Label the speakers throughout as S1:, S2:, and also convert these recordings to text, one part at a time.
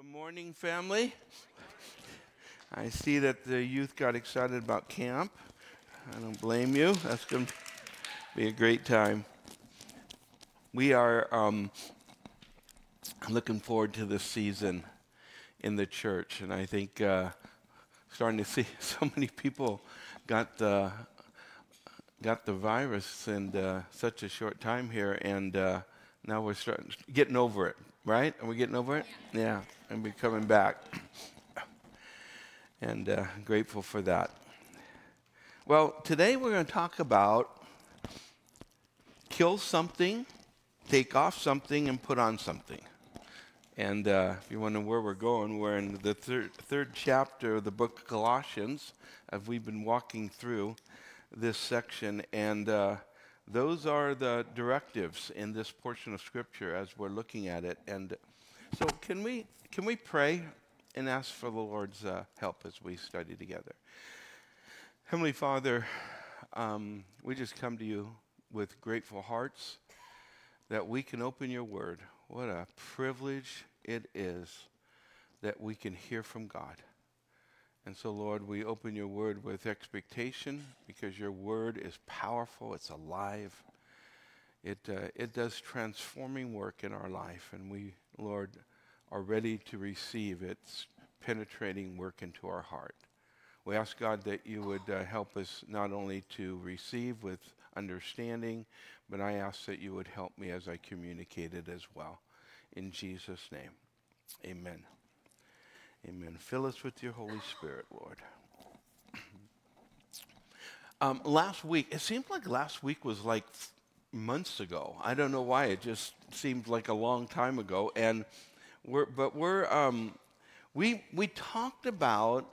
S1: Good morning, family. I see that the youth got excited about camp. I don't blame you. That's going to be a great time. We are um, looking forward to this season in the church, and I think uh, starting to see so many people got the got the virus in uh, such a short time here, and uh, now we're starting getting over it. Right? Are we getting over it? Yeah, and we're coming back, and uh, grateful for that. Well, today we're going to talk about kill something, take off something, and put on something. And uh, if you wonder where we're going, we're in the third, third chapter of the book of Colossians, as we've been walking through this section. And uh, those are the directives in this portion of Scripture as we're looking at it. And so, can we, can we pray and ask for the Lord's uh, help as we study together? Heavenly Father, um, we just come to you with grateful hearts that we can open your word. What a privilege it is that we can hear from God. And so, Lord, we open your word with expectation because your word is powerful, it's alive. It, uh, it does transforming work in our life, and we, Lord, are ready to receive its penetrating work into our heart. We ask God that you would uh, help us not only to receive with understanding, but I ask that you would help me as I communicate it as well. In Jesus' name, amen. Amen. Fill us with your Holy Spirit, Lord. Um, last week, it seemed like last week was like months ago. I don't know why. It just seemed like a long time ago. And we're, but we're, um, we, we talked about,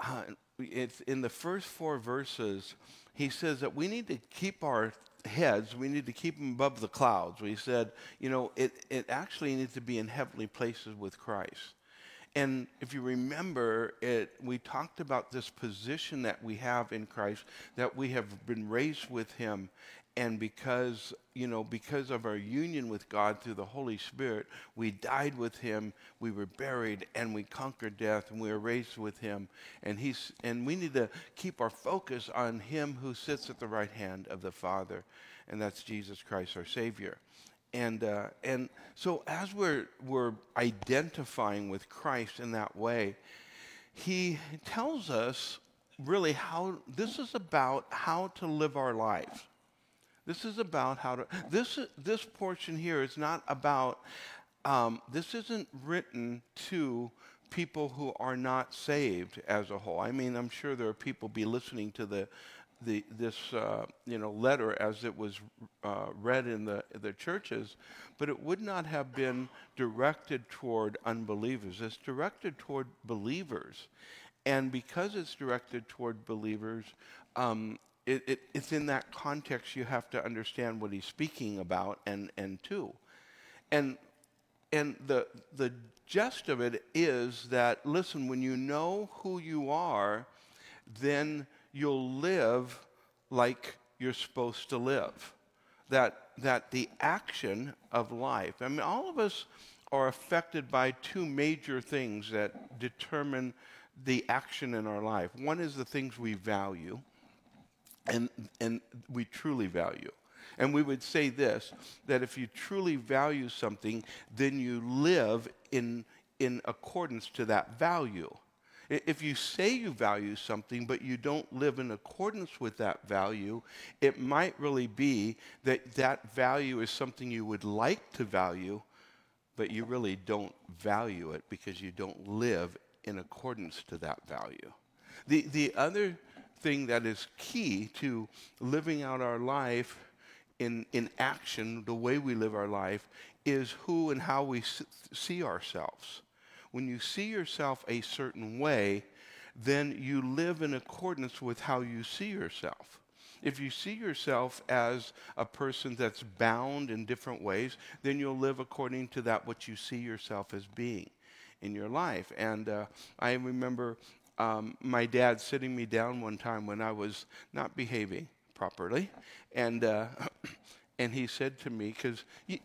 S1: uh, it's in the first four verses, he says that we need to keep our heads, we need to keep them above the clouds. We said, you know, it, it actually needs to be in heavenly places with Christ. And if you remember it, we talked about this position that we have in Christ, that we have been raised with him. And because, you know, because of our union with God through the Holy Spirit, we died with him, we were buried, and we conquered death, and we were raised with him. And he's and we need to keep our focus on him who sits at the right hand of the Father, and that's Jesus Christ our Savior. And, uh, and so as we're, we're identifying with Christ in that way, he tells us really how this is about how to live our lives. This is about how to, this, this portion here is not about, um, this isn't written to people who are not saved as a whole. I mean, I'm sure there are people be listening to the, the, this uh, you know, letter as it was uh, read in the, the churches, but it would not have been directed toward unbelievers. It's directed toward believers. And because it's directed toward believers, um, it, it, it's in that context you have to understand what he's speaking about and, and to. And, and the, the gist of it is that, listen, when you know who you are, then you'll live like you're supposed to live. That, that the action of life, I mean, all of us are affected by two major things that determine the action in our life. One is the things we value, and, and we truly value. And we would say this that if you truly value something, then you live in, in accordance to that value. If you say you value something, but you don't live in accordance with that value, it might really be that that value is something you would like to value, but you really don't value it because you don't live in accordance to that value. The, the other thing that is key to living out our life in, in action, the way we live our life, is who and how we see ourselves when you see yourself a certain way, then you live in accordance with how you see yourself. If you see yourself as a person that's bound in different ways, then you'll live according to that what you see yourself as being in your life. And uh, I remember um, my dad sitting me down one time when I was not behaving properly, and uh, and he said to me, because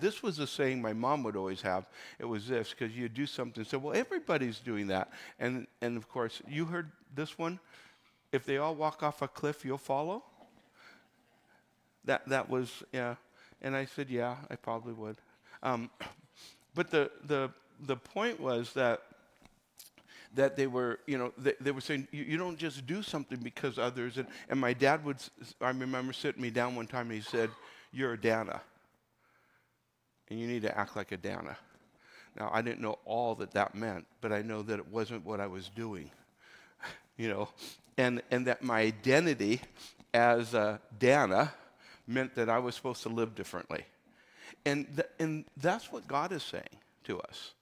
S1: this was a saying my mom would always have. It was this, because you do something, say, well, everybody's doing that. And, and of course, you heard this one? If they all walk off a cliff, you'll follow? That, that was, yeah. And I said, yeah, I probably would. Um, but the, the, the point was that that they were, you know, they, they were saying, you, don't just do something because others. And, and my dad would, I remember sitting me down one time and he said, You're a Dana. And you need to act like a Dana. Now, I didn't know all that that meant, but I know that it wasn't what I was doing, you know, and, and that my identity as a Dana meant that I was supposed to live differently. And, th- and that's what God is saying to us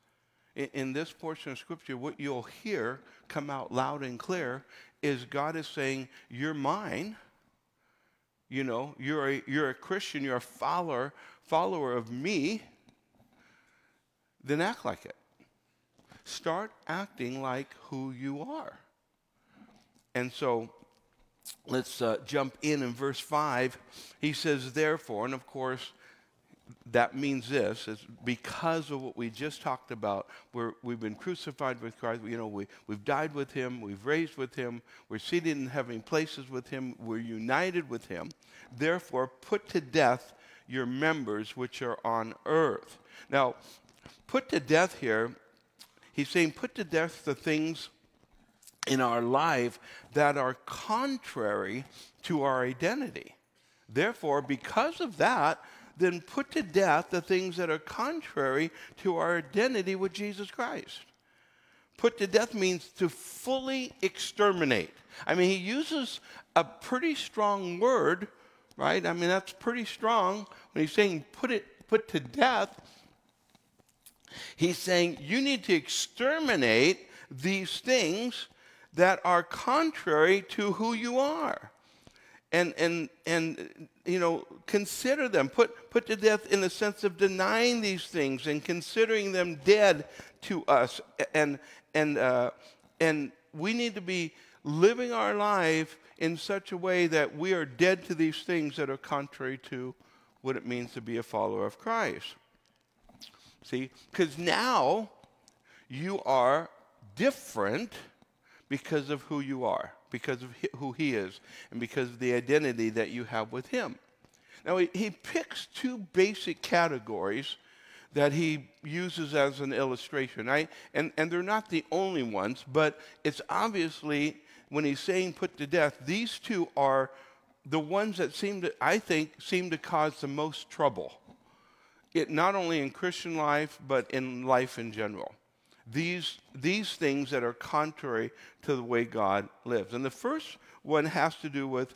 S1: in, this portion of Scripture, what you'll hear come out loud and clear is God is saying, You're mine. You know, you're a, you're a Christian, you're a follower, follower of me. Then act like it. Start acting like who you are. And so let's uh, jump in in verse 5. He says, Therefore, and of course, that means this is because of what we just talked about we're, we've been crucified with christ you know we, we've died with him we've raised with him we're seated in heavenly places with him we're united with him. Therefore put to death your members which are on earth. Now put to death here he's saying put to death the things in our life that are contrary to our identity. Therefore because of that then put to death the things that are contrary to our identity with Jesus Christ. Put to death means to fully exterminate. I mean, he uses a pretty strong word, right? I mean, that's pretty strong when he's saying put it put to death. He's saying you need to exterminate these things that are contrary to who you are and, and, and you know, consider them, put, put to death in the sense of denying these things and considering them dead to us. And, and, uh, and we need to be living our life in such a way that we are dead to these things that are contrary to what it means to be a follower of Christ. See, because now you are different because of who you are because of who he is and because of the identity that you have with him. Now, he, he picks two basic categories that he uses as an illustration. I, and, and they're not the only ones, but it's obviously, when he's saying put to death, these two are the ones that seem to, I think, seem to cause the most trouble. It, not only in Christian life, but in life in general these, these things that are contrary to the way God lives. And the first one has to do with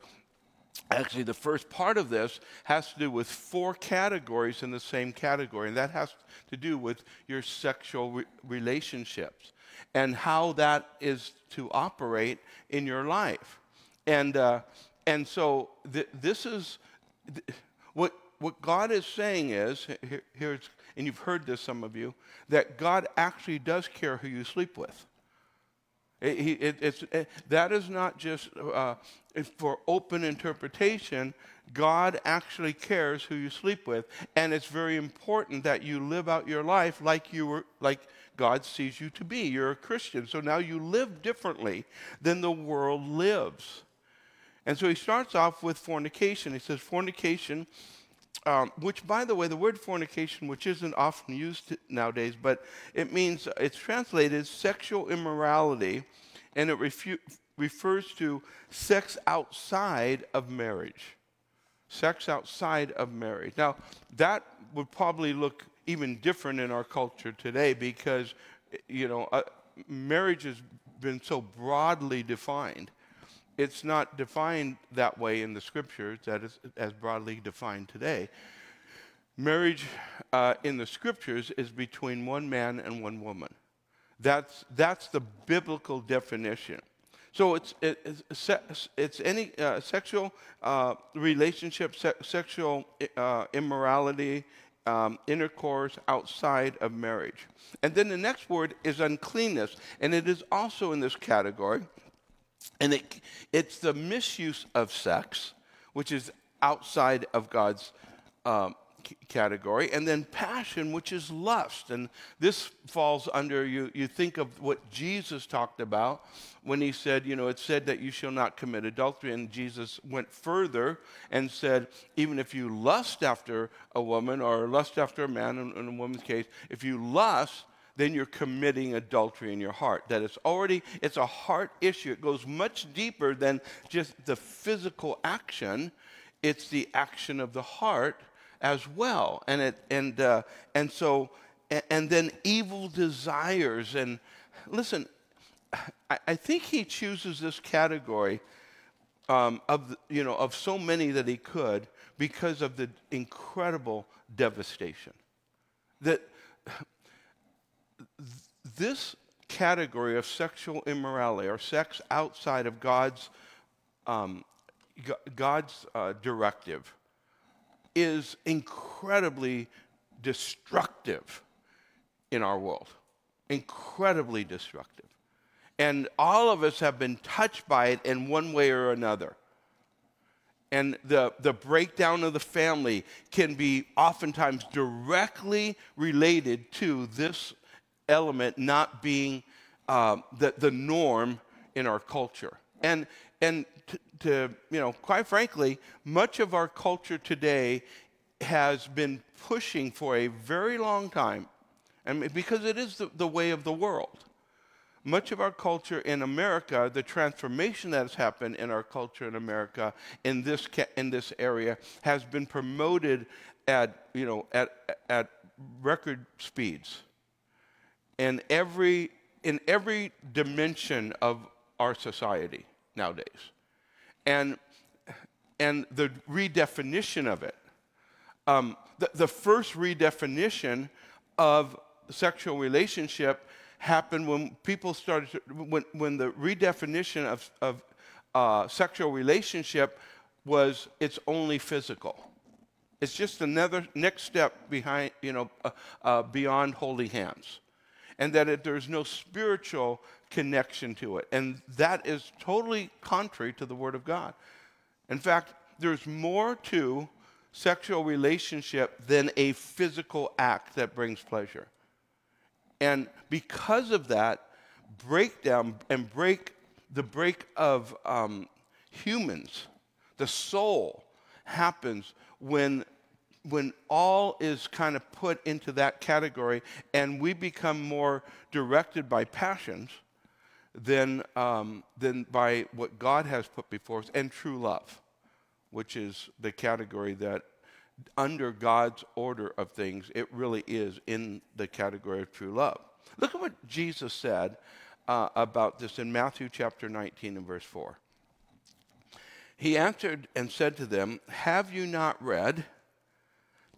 S1: actually the first part of this has to do with four categories in the same category and that has to do with your sexual re- relationships and how that is to operate in your life and uh, and so th- this is th- what what god is saying is here, here's and you've heard this, some of you, that God actually does care who you sleep with. It, it, it, that is not just uh, for open interpretation. God actually cares who you sleep with, and it's very important that you live out your life like you were, like God sees you to be. You're a Christian, so now you live differently than the world lives. And so he starts off with fornication. He says, fornication um, which, by the way, the word fornication, which isn't often used nowadays, but it means it's translated sexual immorality, and it refu- refers to sex outside of marriage. Sex outside of marriage. Now, that would probably look even different in our culture today because, you know, uh, marriage has been so broadly defined it's not defined that way in the scriptures, that is as broadly defined today. Marriage uh, in the scriptures is between one man and one woman. That's, that's the biblical definition. So it's, it's, it's any uh, sexual uh, relationship, se- sexual uh, immorality, um, intercourse outside of marriage. And then the next word is uncleanness, and it is also in this category. And it, it's the misuse of sex, which is outside of God's um, category, and then passion, which is lust. And this falls under you. You think of what Jesus talked about when he said, you know, it said that you shall not commit adultery. And Jesus went further and said, even if you lust after a woman or lust after a man, in, in a woman's case, if you lust, then you're committing adultery in your heart. That it's already, it's a heart issue. It goes much deeper than just the physical action. It's the action of the heart as well. And, it, and, uh, and so, and, then evil desires. And listen, I, I think he chooses this category um, of, you know, of so many that he could because of the incredible devastation. That this category of sexual immorality or sex outside of God's, um, God's uh, directive is incredibly destructive in our world. Incredibly destructive. And all of us have been touched by it in one way or another. And the, the breakdown of the family can be oftentimes directly related to this element not being uh, the, the norm in our culture. And, and to, to, you know, quite frankly, much of our culture today has been pushing for a very long time, and because it is the, the way of the world. Much of our culture in America, the transformation that has happened in our culture in America in this, in this area has been promoted at, you know, at, at record speeds. And every, in every dimension of our society nowadays and, and the redefinition of it. Um, the, the first redefinition of sexual relationship happened when people started, to, when, when the redefinition of, of uh, sexual relationship was it's only physical. It's just another next step behind, you know, uh, uh, beyond holding hands. And that it, there's no spiritual connection to it. And that is totally contrary to the Word of God. In fact, there's more to sexual relationship than a physical act that brings pleasure. And because of that, breakdown and break the break of um, humans, the soul happens when when all is kind of put into that category and we become more directed by passions than, um, than by what God has put before us and true love, which is the category that, under God's order of things, it really is in the category of true love. Look at what Jesus said uh, about this in Matthew chapter 19 and verse 4. He answered and said to them, Have you not read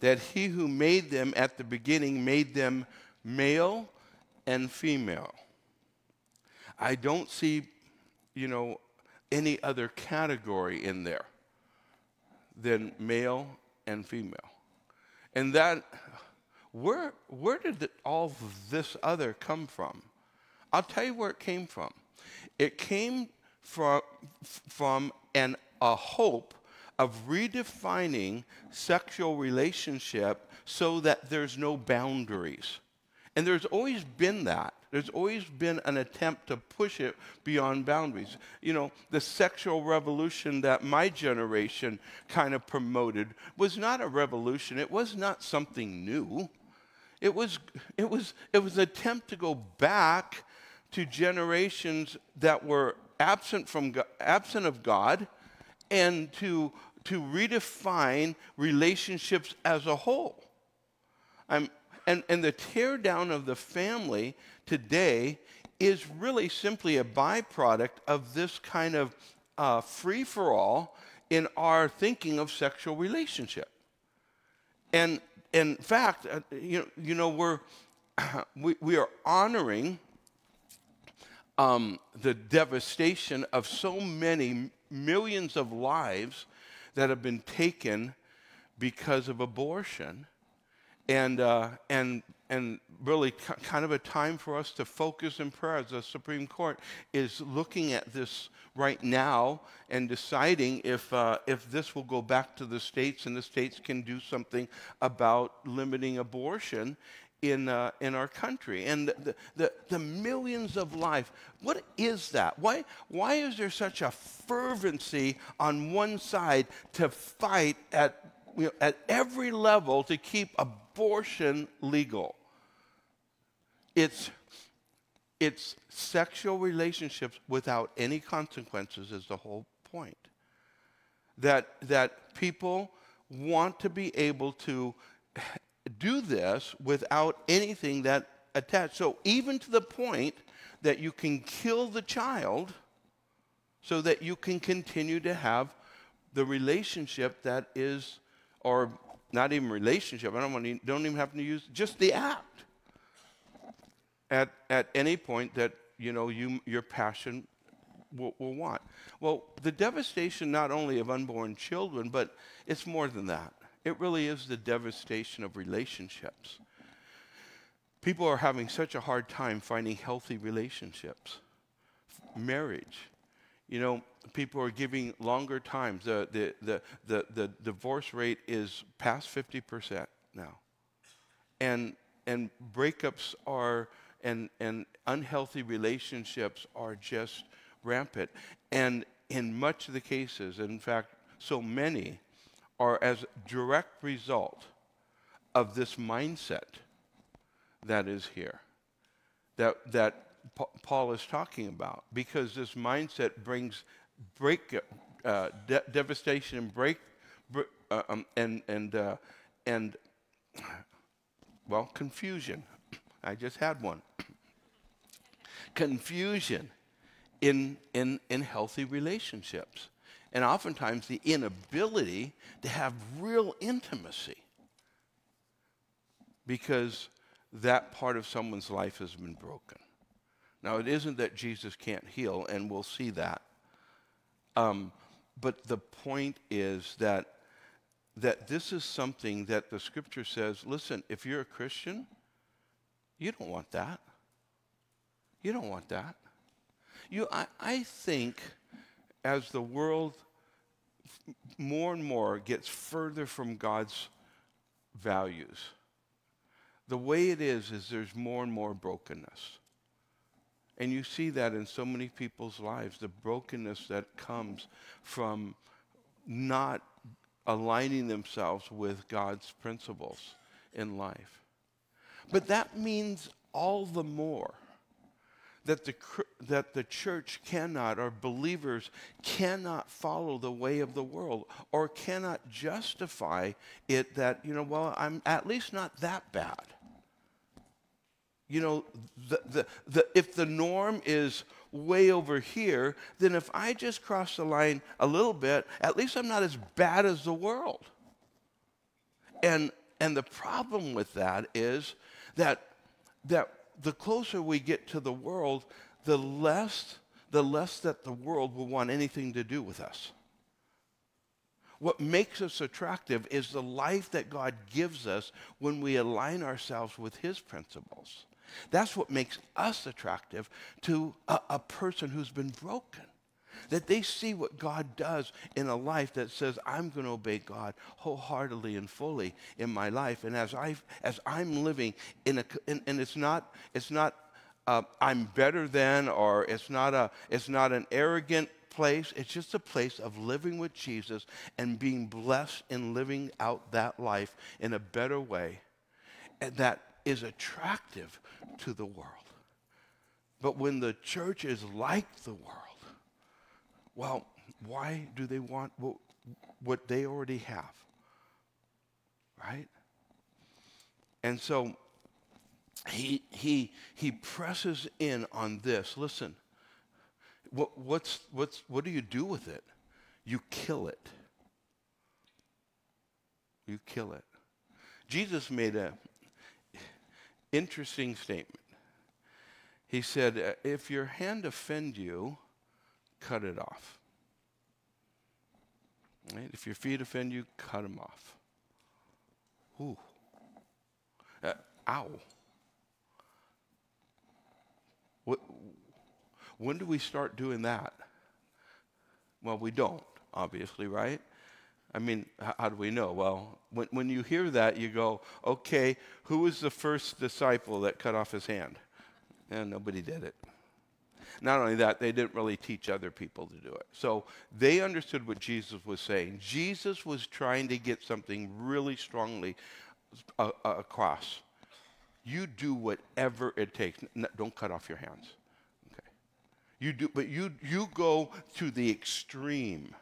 S1: that he who made them at the beginning made them male and female? I don't see, you know, any other category in there than male and female. And that, where, where did all this other come from? I'll tell you where it came from. It came from, from an, a hope of redefining sexual relationship so that there's no boundaries. And there's always been that. There's always been an attempt to push it beyond boundaries. You know, the sexual revolution that my generation kind of promoted was not a revolution. It was not something new. It was, it was, it was an attempt to go back to generations that were absent, from, absent of God and to, to redefine relationships as a whole. I'm, and, and the teardown of the family today is really simply a byproduct of this kind of uh, free for all in our thinking of sexual relationship. And in fact, uh, you, know, you know, we're, we, we are honoring um, the devastation of so many millions of lives that have been taken because of abortion. And, uh, and and really kind of a time for us to focus in prayer as the Supreme Court is looking at this right now and deciding if, uh, if this will go back to the states and the states can do something about limiting abortion in, uh, in our country. And the, the, the millions of life. what is that? Why, why is there such a fervency on one side to fight at, you know, at every level to keep abortion legal? It's, it's sexual relationships without any consequences, is the whole point. That, that people want to be able to do this without anything that attached. So, even to the point that you can kill the child so that you can continue to have the relationship that is, or not even relationship, I don't, want to, don't even have to use just the act at, at any point that you know you, your passion will, will want. Well, the devastation not only of unborn children, but it's more than that. It really is the devastation of relationships. People are having such a hard time finding healthy relationships. Marriage. You know, people are giving longer times. The, the, the, the, the divorce rate is past 50% now. And, and breakups are, and, and unhealthy relationships are just rampant. And in much of the cases, in fact, so many, are as direct result of this mindset that is here, that, that Paul is talking about, because this mindset brings break, uh, de- devastation and break, uh, um, and, and, uh, and, well, confusion. I just had one. confusion in, in, in healthy relationships and oftentimes the inability to have real intimacy because that part of someone's life has been broken. Now, it isn't that Jesus can't heal, and we'll see that. Um, but the point is that, that this is something that the scripture says listen, if you're a Christian, you don't want that. You don't want that. You, I, I think as the world more and more gets further from God's values, the way it is, is there's more and more brokenness. And you see that in so many people's lives, the brokenness that comes from not aligning themselves with God's principles in life. But that means all the more that the, that the church cannot, or believers cannot follow the way of the world, or cannot justify it that, you know, well, I'm at least not that bad. You know, the, the, the, if the norm is way over here, then if I just cross the line a little bit, at least I'm not as bad as the world. And, and the problem with that is that, that the closer we get to the world, the less, the less that the world will want anything to do with us. What makes us attractive is the life that God gives us when we align ourselves with His principles. That's what makes us attractive to a, a person who's been broken that they see what God does in a life that says, I'm going to obey God wholeheartedly and fully in my life. And as, I, as I'm living in a, in, and it's not, it's not uh, I'm better than, or it's not, a, it's not an arrogant place. It's just a place of living with Jesus and being blessed in living out that life in a better way that is attractive to the world. But when the church is like the world, well, why do they want what, what they already have? Right? And so he, he, he presses in on this. Listen, what, what's, what's, what do you do with it? You kill it. You kill it. Jesus made an interesting statement. He said, uh, If your hand offend you, cut it off. Right? If your feet offend you, cut them off. Ooh. Uh, ow. What, when do we start doing that? Well, we don't, obviously, right? I mean, how, how do we know? Well, when, when you hear that, you go, okay, who was the first disciple that cut off his hand? And nobody did it. Not only that, they didn't really teach other people to do it. So they understood what Jesus was saying. Jesus was trying to get something really strongly uh, uh, across. You do whatever it takes. Don't cut off your hands. Okay. You do, but you you go to the extreme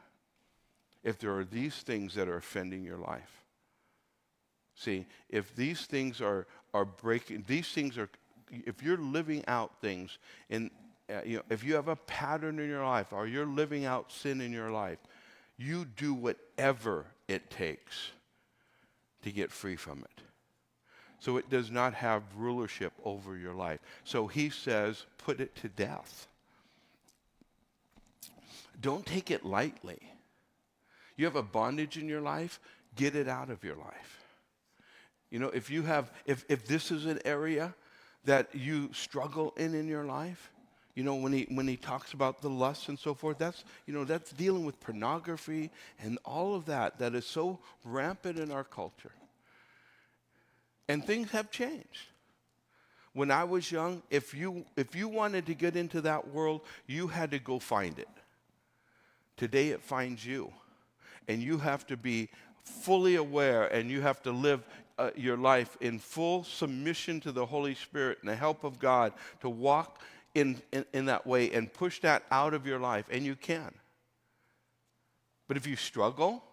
S1: if there are these things that are offending your life. See, if these things are are breaking, these things are if you're living out things in uh, you know, if you have a pattern in your life or you're living out sin in your life, you do whatever it takes to get free from it. So it does not have rulership over your life. So he says, put it to death. Don't take it lightly. You have a bondage in your life, get it out of your life. You know, if you have, if, if this is an area that you struggle in in your life, you know, when he, when he talks about the lust and so forth, that's, you know, that's dealing with pornography and all of that that is so rampant in our culture. And things have changed. When I was young, if you, if you wanted to get into that world, you had to go find it. Today it finds you. And you have to be fully aware and you have to live uh, your life in full submission to the Holy Spirit and the help of God to walk in, in, in that way and push that out of your life, and you can. But if you struggle,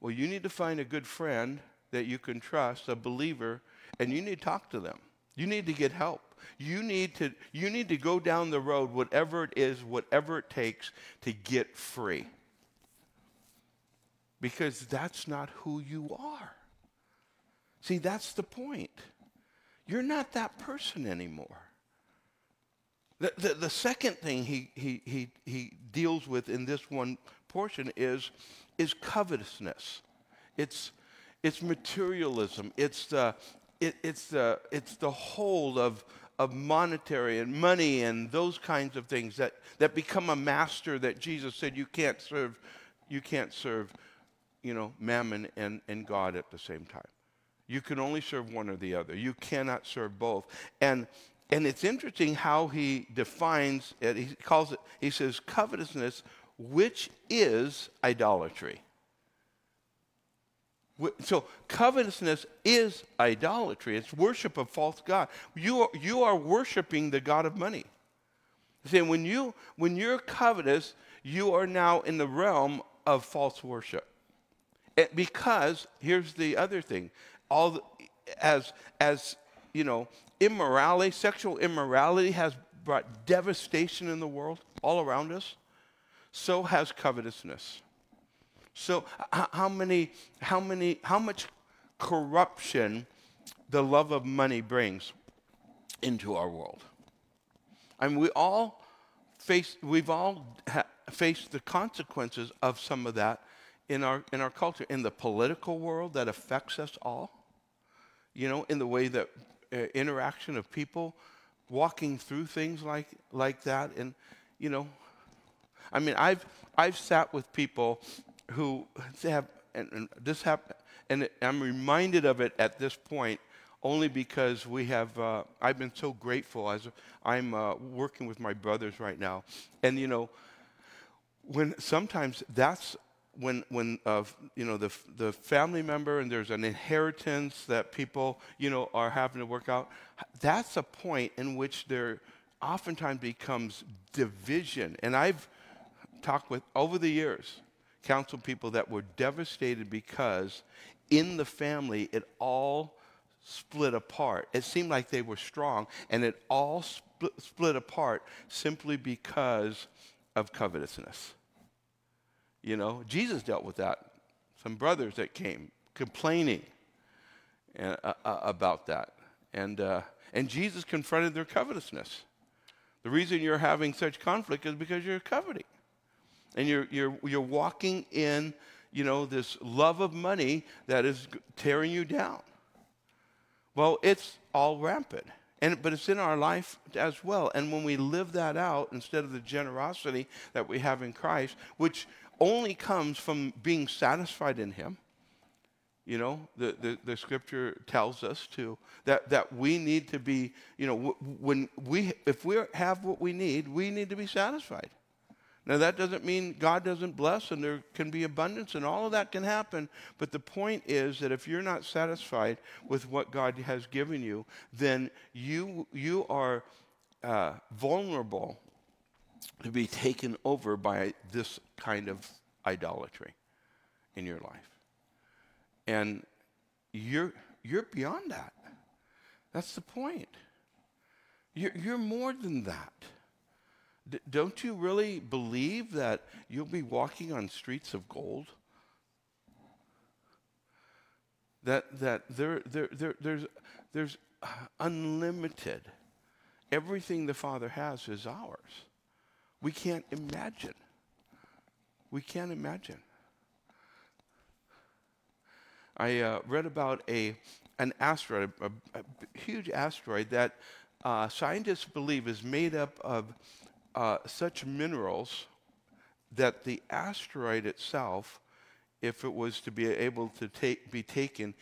S1: well, you need to find a good friend that you can trust, a believer, and you need to talk to them. You need to get help. You need to, you need to go down the road, whatever it is, whatever it takes to get free. Because that's not who you are. See, that's the point. You're not that person anymore. The, the, the, second thing he, he, he, he deals with in this one portion is, is covetousness. It's, it's materialism. It's the, it, it's the, it's the hold of, of monetary and money and those kinds of things that, that become a master that Jesus said you can't serve, you can't serve, you know, mammon and, and God at the same time. You can only serve one or the other. You cannot serve both. And and it's interesting how he defines it. He calls it, he says, covetousness, which is idolatry. So covetousness is idolatry. It's worship of false God. You are, you are worshiping the God of money. See, when you when you're covetous, you are now in the realm of false worship. Because here's the other thing: all the, as as you know, immorality, sexual immorality has brought devastation in the world all around us. So has covetousness. So how many, how many, how much corruption the love of money brings into our world? I mean, we all face, we've all ha- faced the consequences of some of that in our in our culture, in the political world that affects us all. You know, in the way that interaction of people walking through things like like that. And you know i mean i've i've sat with people who have and, and this happened and i'm reminded of it at this point only because we have uh, i've been so grateful as i'm uh, working with my brothers right now. And you know when sometimes that's when, when uh, you know, the, the family member and there's an inheritance that people, you know, are having to work out, that's a point in which there oftentimes becomes division. And I've talked with, over the years, counseled people that were devastated because in the family it all split apart. It seemed like they were strong, and it all split, split apart simply because of covetousness. You know, Jesus dealt with that. Some brothers that came complaining uh, uh, about that. And, uh, and Jesus confronted their covetousness. The reason you're having such conflict is because you're coveting. And you're, you're, you're walking in, you know, this love of money that is tearing you down. Well, it's all rampant. And, but it's in our life as well. And when we live that out instead of the generosity that we have in Christ, which only comes from being satisfied in Him, you know, the, the, the scripture tells us to that, that we need to be, you know, when we, if we have what we need, we need to be satisfied. Now, that doesn't mean God doesn't bless and there can be abundance and all of that can happen. But the point is that if you're not satisfied with what God has given you, then you, you are uh, vulnerable to be taken over by this kind of idolatry in your life. And you're, you're beyond that. That's the point. You're, you're more than that. D- don't you really believe that you'll be walking on streets of gold? That, that there, there, there, there's, there's uh, unlimited. Everything the Father has is ours. We can't imagine. We can't imagine. I uh, read about a, an asteroid, a, a huge asteroid that uh, scientists believe is made up of uh, such minerals that the asteroid itself, if it was to be able to be taken,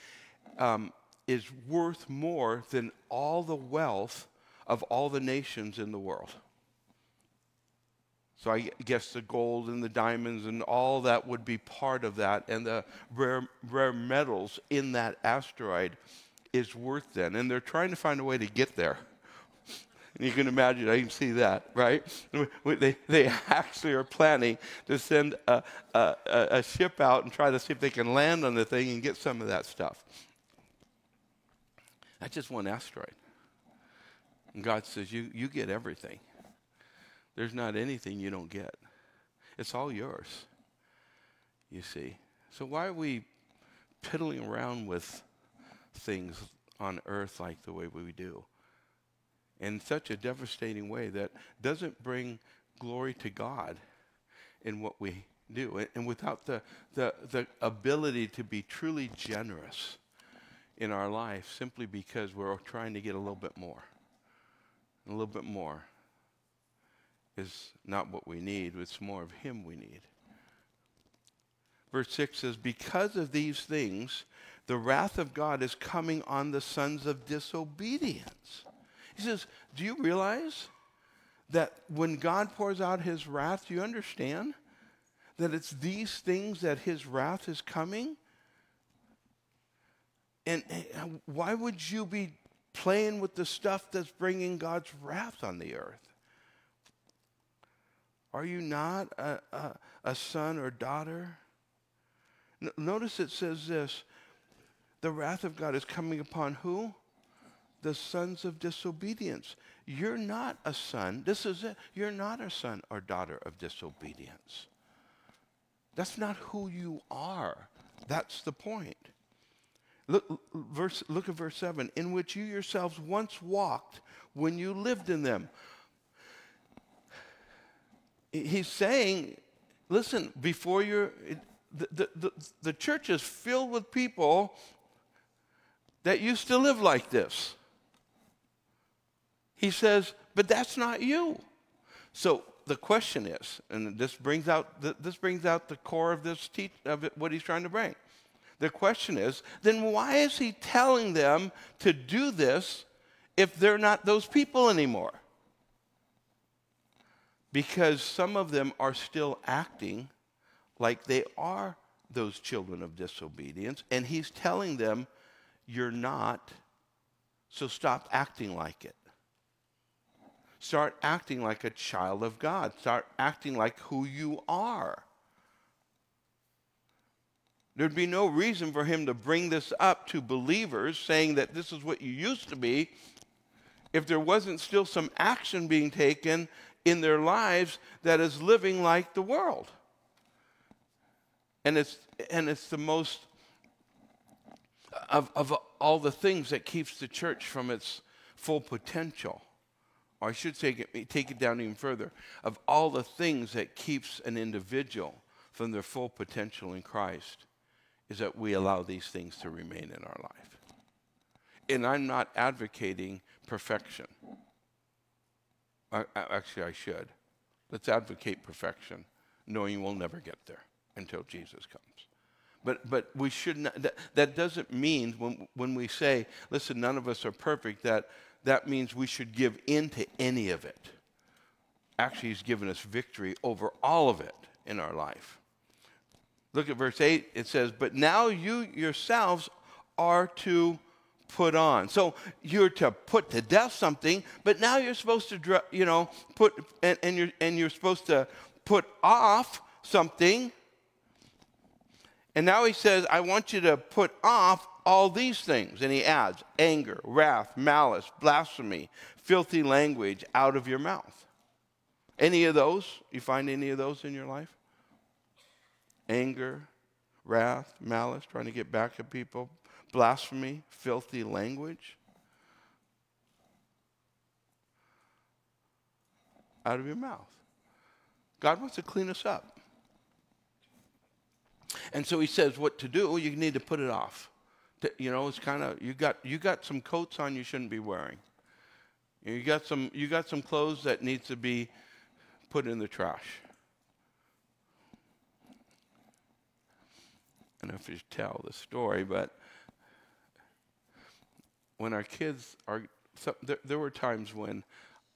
S1: um, is worth more than all the wealth of all the nations in the world. So I guess the gold and the diamonds and all that would be part of that, and the rare, rare metals in that asteroid is worth then. And they're trying to find a way to get there. You can imagine, I can see that, right? They, they actually are planning to send a, a, a ship out and try to see if they can land on the thing and get some of that stuff. That's just one asteroid. And God says, You, you get everything. There's not anything you don't get, it's all yours, you see. So, why are we piddling around with things on earth like the way we do? in such a devastating way that doesn't bring glory to God in what we do. And without the, the, the ability to be truly generous in our life simply because we're trying to get a little bit more. A little bit more is not what we need, it's more of Him we need. Verse 6 says, Because of these things, the wrath of God is coming on the sons of disobedience. He says, Do you realize that when God pours out his wrath, do you understand that it's these things that his wrath is coming? And eh, why would you be playing with the stuff that's bringing God's wrath on the earth? Are you not a, a, a son or daughter? notice it says this the wrath of God is coming upon who? the sons of disobedience. You're not a son. This is it. You're not a son or daughter of disobedience. That's not who you are. That's the point. Look, verse, look at verse 7 in which you yourselves once walked when you lived in them. He's saying, listen, before you're, the, the, the, the church is filled with people that used to live like this. He says, but that's not you. So the question is, and this brings out the, this brings out the core of this te- of what he's trying to bring. The question is, then why is he telling them to do this if they're not those people anymore? Because some of them are still acting like they are those children of disobedience, and he's telling them, You're not, so stop acting like it. Start acting like a child of God. Start acting like who you are. There'd be no reason for him to bring this up to believers, saying that this is what you used to be, if there wasn't still some action being taken in their lives that is living like the world. And it's, and it's the most, of, of all the things that keeps the church from its full potential or I should take it, take it down even further, of all the things that keeps an individual from their full potential in Christ, is that we allow these things to remain in our life. and I'm not advocating perfection. I, actually, I should. Let's advocate perfection, knowing we'll never get there until Jesus comes. But, but we should not, that, that doesn't mean when, when we say, listen, none of us are perfect, that that means we should give in to any of it. Actually, He's given us victory over all of it in our life. Look at verse 8. It says, But now you yourselves are to put on. So you're to put to death something, but now you're supposed to, you know, put, and, and, you're, and you're supposed to put off something. And now he says, I want you to put off all these things. And he adds anger, wrath, malice, blasphemy, filthy language out of your mouth. Any of those? You find any of those in your life? Anger, wrath, malice, trying to get back at people, blasphemy, filthy language out of your mouth. God wants to clean us up. And so he says what to do, you need to put it off. You know, it's kind of you got you got some coats on you shouldn't be wearing. You got some you got some clothes that needs to be put in the trash. I don't know if you tell the story, but when our kids are, so, there, there, were times when,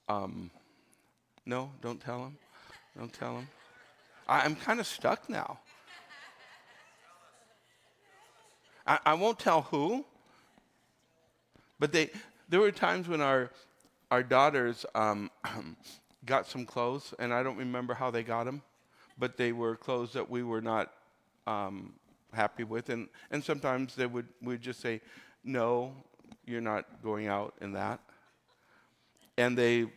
S1: um, no, don't tell them, don't tell them. I, I'm kind of stuck now. I, I won't tell who, but they, there were times when our, our daughters um, got some clothes, and I don't remember how they got them, but they were clothes that we were not um, happy with, and, and sometimes they would would just say, "No, you're not going out in that." And they,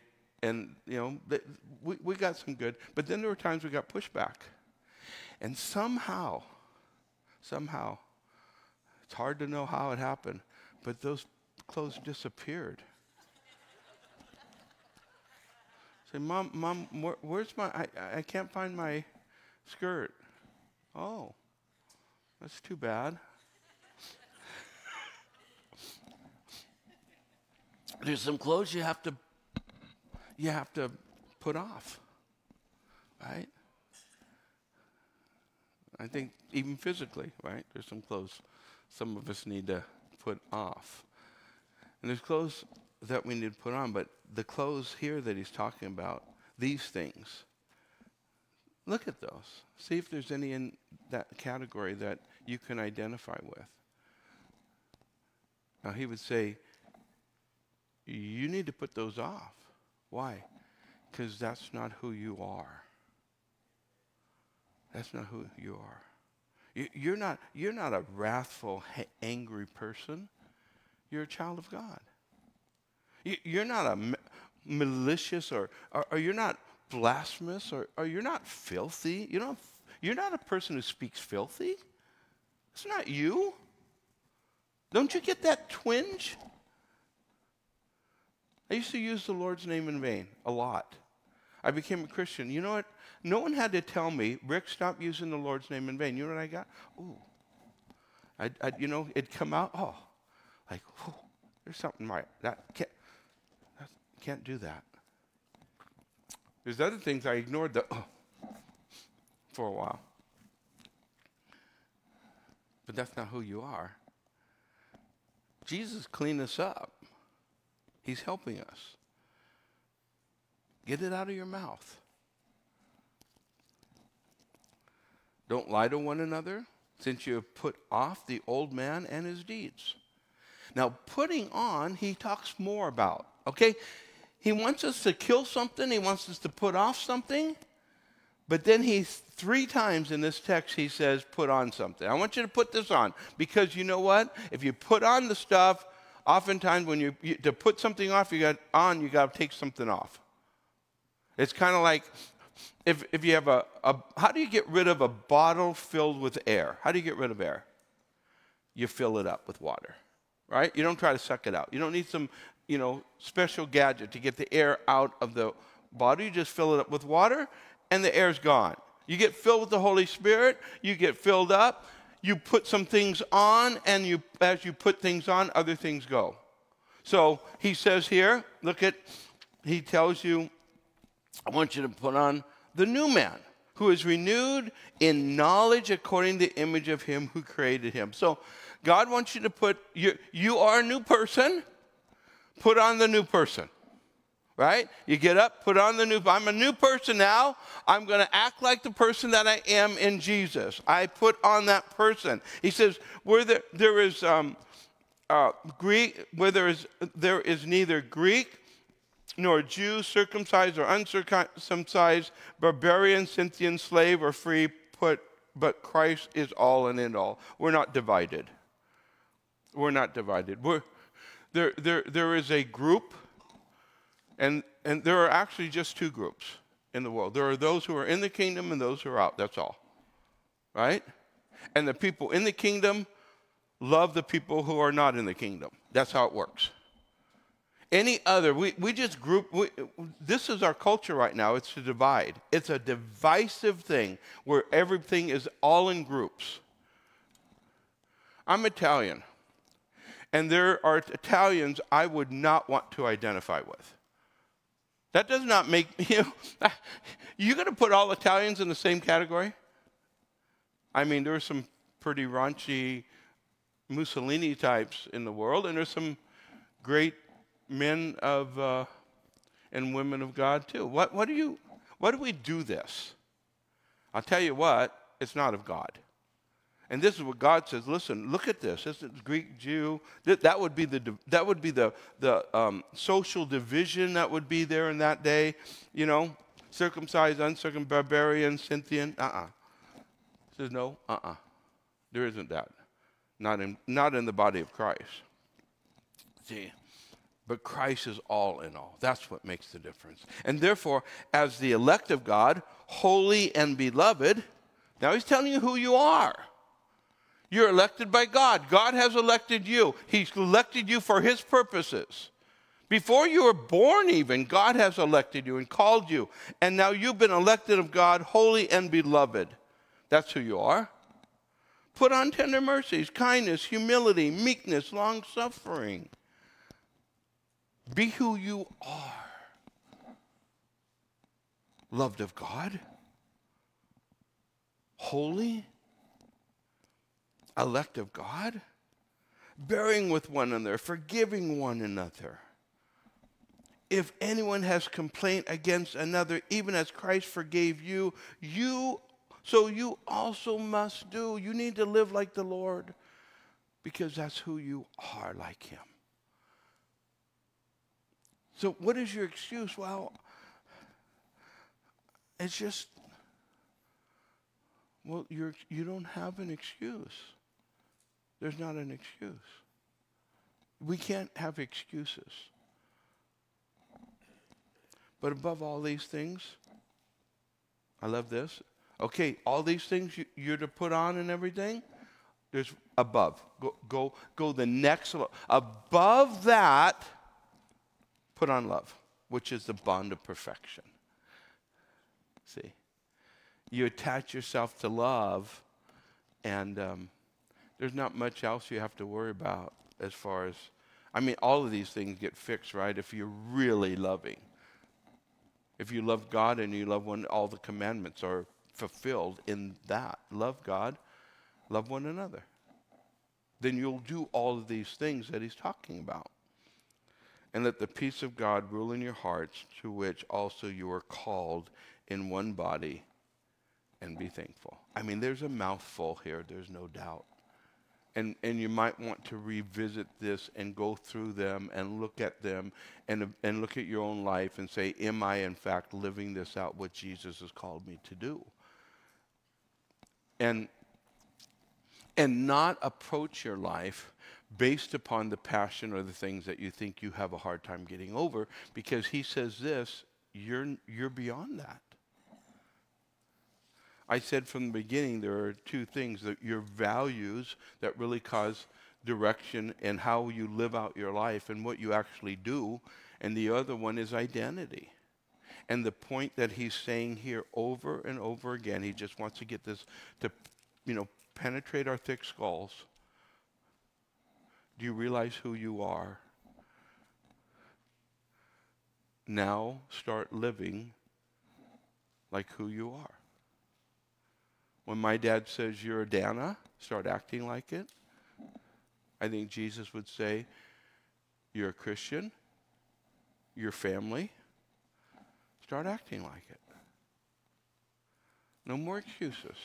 S1: and you know, they, we we got some good, but then there were times we got pushback, and somehow, somehow, it's hard to know how it happened, but those clothes disappeared. Say, Mom, Mom, where, where's my, I, I can't find my skirt. Oh, that's too bad. There's some clothes you have to, you have to put off, right? I think even physically, right? There's some clothes some of us need to put off. And there's clothes that we need to put on, but the clothes here that he's talking about, these things, look at those. See if there's any in that category that you can identify with. Now, he would say, you need to put those off. Why? Because that's not who you are. That's not who you are. You're not, you're not a wrathful, angry person. You're a child of God. You're not a malicious or, or, or you're not blasphemous or, or you're not filthy. You know, you're not a person who speaks filthy. It's not you. Don't you get that twinge? I used to use the Lord's name in vain a lot. I became a Christian. You know what? No one had to tell me, Rick, stop using the Lord's name in vain. You know what I got? Ooh. I, I you know, it'd come out, oh, like, oh, there's something right. That can't, that can't do that. There's other things I ignored the, oh, for a while. But that's not who you are. Jesus cleaned us up. He's helping us. Get it out of your mouth. Don't lie to one another, since you have put off the old man and his deeds. Now, putting on, he talks more about. Okay? He wants us to kill something, he wants us to put off something, but then he three times in this text he says, put on something. I want you to put this on because you know what? If you put on the stuff, oftentimes when you, you to put something off, you got on, you got to take something off. It's kind of like if, if you have a, a, how do you get rid of a bottle filled with air? How do you get rid of air? You fill it up with water, right? You don't try to suck it out. You don't need some, you know, special gadget to get the air out of the bottle. You just fill it up with water and the air's gone. You get filled with the Holy Spirit, you get filled up, you put some things on, and you, as you put things on, other things go. So he says here, look at, he tells you, I want you to put on the new man who is renewed in knowledge according to the image of him who created him. So God wants you to put, you, you are a new person, put on the new person. Right? You get up, put on the new, I'm a new person now. I'm going to act like the person that I am in Jesus. I put on that person. He says, where there, there is um, uh, Greek, where there is, there is neither Greek nor Jew, circumcised or uncircumcised, barbarian, Scythian, slave, or free, put, but Christ is all and in all. We're not divided. We're not divided. We're, there, there, there is a group, and, and there are actually just two groups in the world. There are those who are in the kingdom and those who are out. That's all. Right? And the people in the kingdom love the people who are not in the kingdom. That's how it works any other. We, we just group, we, this is our culture right now. It's to divide. It's a divisive thing where everything is all in groups. I'm Italian, and there are Italians I would not want to identify with. That does not make you know, you going to put all Italians in the same category? I mean, there are some pretty raunchy Mussolini types in the world, and there's some great men of uh, and women of God too. What, what do you? Why do we do this? I'll tell you what. It's not of God. And this is what God says. Listen, look at this. This is Greek, Jew. That would be the that would be the the um, social division that would be there in that day. You know, circumcised, uncircumcised, barbarian, Scythian. Uh-uh. Says no. Uh-uh. There isn't that. Not in not in the body of Christ. See. But Christ is all in all. That's what makes the difference. And therefore, as the elect of God, holy and beloved, now he's telling you who you are. You're elected by God. God has elected you, He's elected you for His purposes. Before you were born, even, God has elected you and called you. And now you've been elected of God, holy and beloved. That's who you are. Put on tender mercies, kindness, humility, meekness, long suffering. Be who you are. Loved of God, holy, elect of God, bearing with one another, forgiving one another. If anyone has complaint against another, even as Christ forgave you, you so you also must do. You need to live like the Lord because that's who you are like him. So, what is your excuse? Well, it's just, well, you're, you don't have an excuse. There's not an excuse. We can't have excuses. But above all these things, I love this. Okay, all these things you, you're to put on and everything, there's above. Go, go, go the next level. Above that, Put on love, which is the bond of perfection. See, you attach yourself to love, and um, there's not much else you have to worry about as far as, I mean, all of these things get fixed, right? If you're really loving. If you love God and you love one, all the commandments are fulfilled in that. Love God, love one another. Then you'll do all of these things that he's talking about and let the peace of God rule in your hearts, to which also you are called in one body, and be thankful. I mean, there's a mouthful here, there's no doubt. And, and you might want to revisit this and go through them and look at them and, and look at your own life and say, Am I, in fact, living this out, what Jesus has called me to do? And, and not approach your life based upon the passion or the things that you think you have a hard time getting over because he says this you're, you're beyond that. I said from the beginning there are two things that your values that really cause direction and how you live out your life and what you actually do, and the other one is identity. And the point that he's saying here over and over again, he just wants to get this to, you know, penetrate our thick skulls do you realize who you are? now start living like who you are. When my dad says you're a Dana, start acting like it. I think Jesus would say, You're a Christian, your family, start acting like it. No more excuses.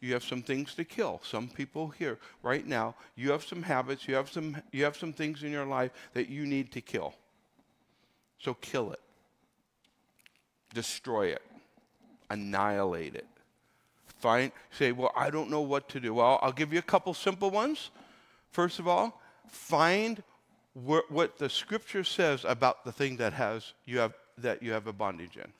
S1: You have some things to kill. Some people here right now, you have some habits, you have some you have some things in your life that you need to kill. So kill it. Destroy it. Annihilate it. Find say, "Well, I don't know what to do." Well, I'll give you a couple simple ones. First of all, find wh- what the scripture says about the thing that has you have that you have a bondage in.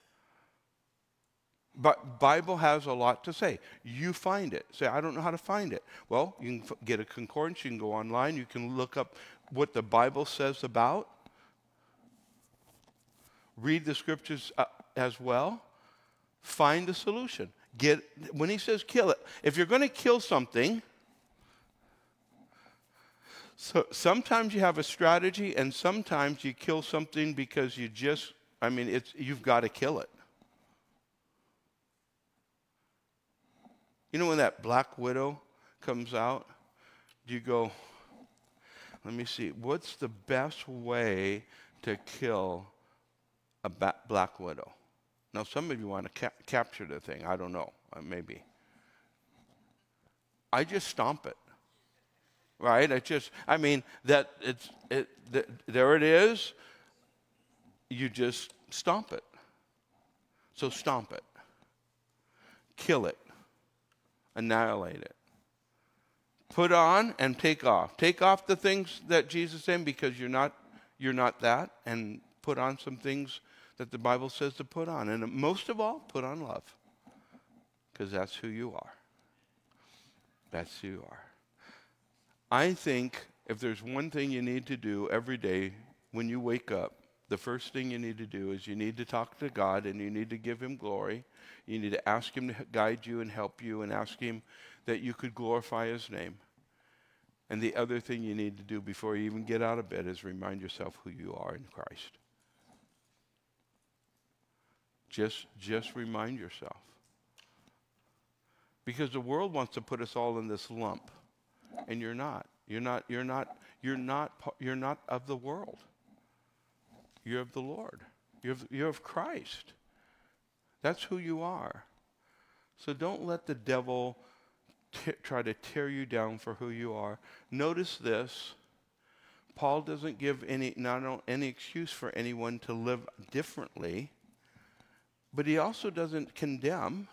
S1: But Bible has a lot to say. You find it. Say, I don't know how to find it. Well, you can get a concordance. You can go online. You can look up what the Bible says about. Read the scriptures uh, as well. Find the solution. Get when he says kill it. If you're going to kill something, so sometimes you have a strategy, and sometimes you kill something because you just. I mean, it's you've got to kill it. You know when that black widow comes out, you go, let me see, what's the best way to kill a black widow? Now, some of you want to ca- capture the thing. I don't know. Uh, maybe. I just stomp it. Right? I just, I mean, that it's, it, th- there it is. You just stomp it. So stomp it. Kill it annihilate it. Put on and take off. Take off the things that Jesus said because you're not you're not that and put on some things that the Bible says to put on. And most of all, put on love. Because that's who you are. That's who you are. I think if there's one thing you need to do every day when you wake up, the first thing you need to do is you need to talk to God and you need to give Him glory. You need to ask Him to guide you and help you and ask Him that you could glorify His name. And the other thing you need to do before you even get out of bed is remind yourself who you are in Christ. Just, just remind yourself. Because the world wants to put us all in this lump, and you're not. You're not. You're not. You're not. You're not of the world. You're of the Lord. You're of, you're of Christ. That's who you are. So don't let the devil t- try to tear you down for who you are. Notice this. Paul doesn't give any not any excuse for anyone to live differently, but he also doesn't condemn.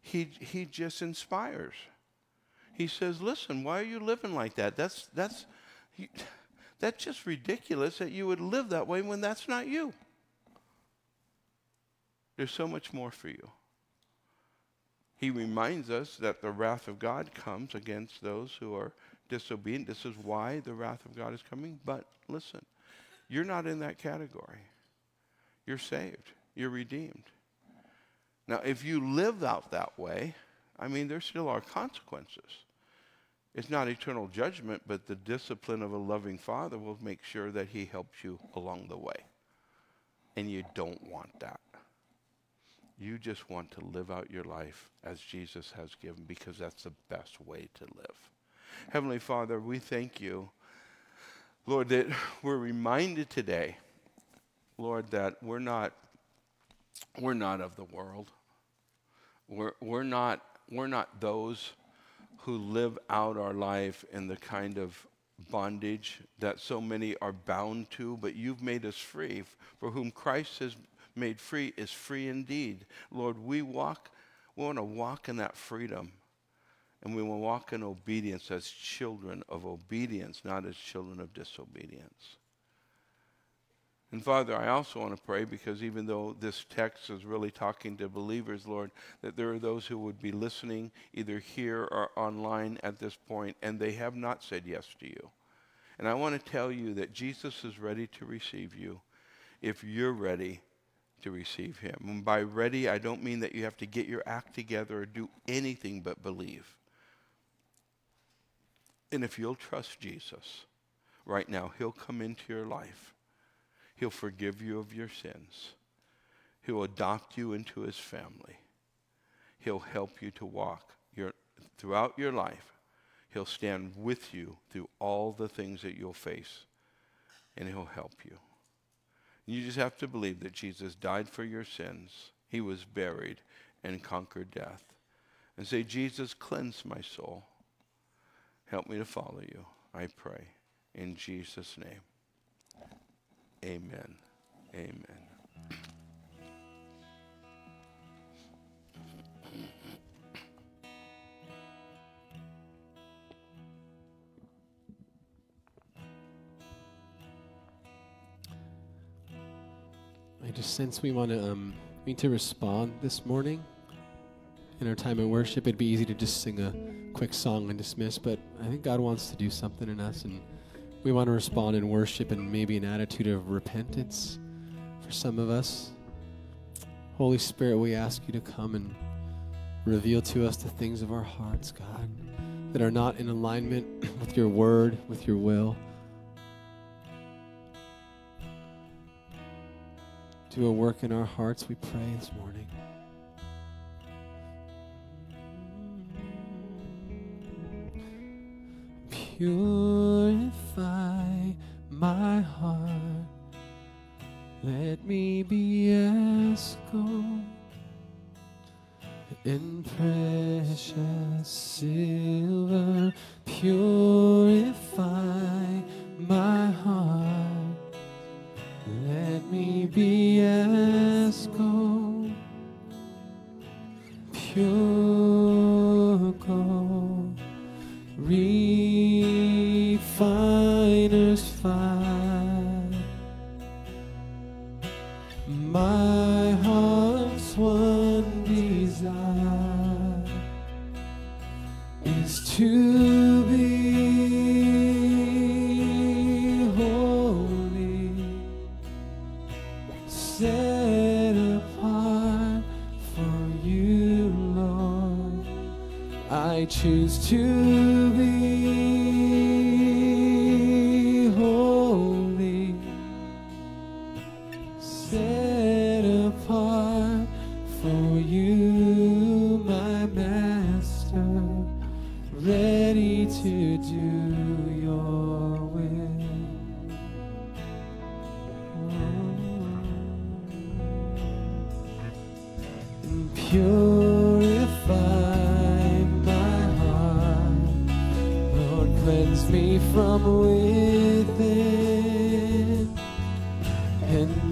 S1: He he just inspires. He says, "Listen, why are you living like that? That's that's that's just ridiculous that you would live that way when that's not you." There's so much more for you. He reminds us that the wrath of God comes against those who are disobedient. This is why the wrath of God is coming. But listen, you're not in that category. You're saved, you're redeemed. Now, if you live out that way, I mean, there still are consequences. It's not eternal judgment, but the discipline of a loving father will make sure that he helps you along the way. And you don't want that. You just want to live out your life as Jesus has given because that's the best way to live. Heavenly Father, we thank you, Lord, that we're reminded today, Lord, that we're not we're not of the world. We're, we're, not, we're not those who live out our life in the kind of bondage that so many are bound to, but you've made us free. For whom Christ has made free is free indeed. Lord, we walk, we want to walk in that freedom. And we will walk in obedience as children of obedience, not as children of disobedience. And Father, I also want to pray because even though this text is really talking to believers, Lord, that there are those who would be listening either here or online at this point, and they have not said yes to you. And I want to tell you that Jesus is ready to receive you if you're ready to receive him. And by ready, I don't mean that you have to get your act together or do anything but believe. And if you'll trust Jesus right now, he'll come into your life. He'll forgive you of your sins. He'll adopt you into his family. He'll help you to walk your, throughout your life. He'll stand with you through all the things that you'll face, and he'll help you. You just have to believe that Jesus died for your sins. He was buried and conquered death. And say, Jesus, cleanse my soul. Help me to follow you, I pray. In Jesus' name. Amen. Amen.
S2: I just sense we want to um, we need to respond this morning in our time of worship. It'd be easy to just sing a quick song and dismiss, but I think God wants to do something in us, and we want to respond in worship and maybe an attitude of repentance for some of us. Holy Spirit, we ask you to come and reveal to us the things of our hearts, God, that are not in alignment with your word, with your will. Do a work in our hearts, we pray this morning. Purify my heart. Let me be as gold in precious silver. Purify my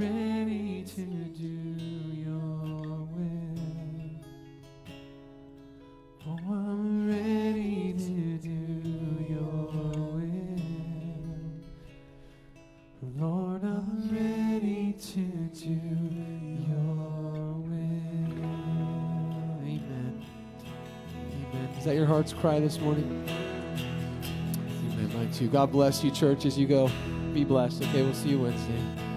S2: ready to do your will. Oh, I'm ready to do your will. Lord, I'm ready to do your will. Amen. Amen. Is that your heart's cry this morning? Amen. Mine too. God bless you, church, as you go. Be blessed. Okay, we'll see you Wednesday.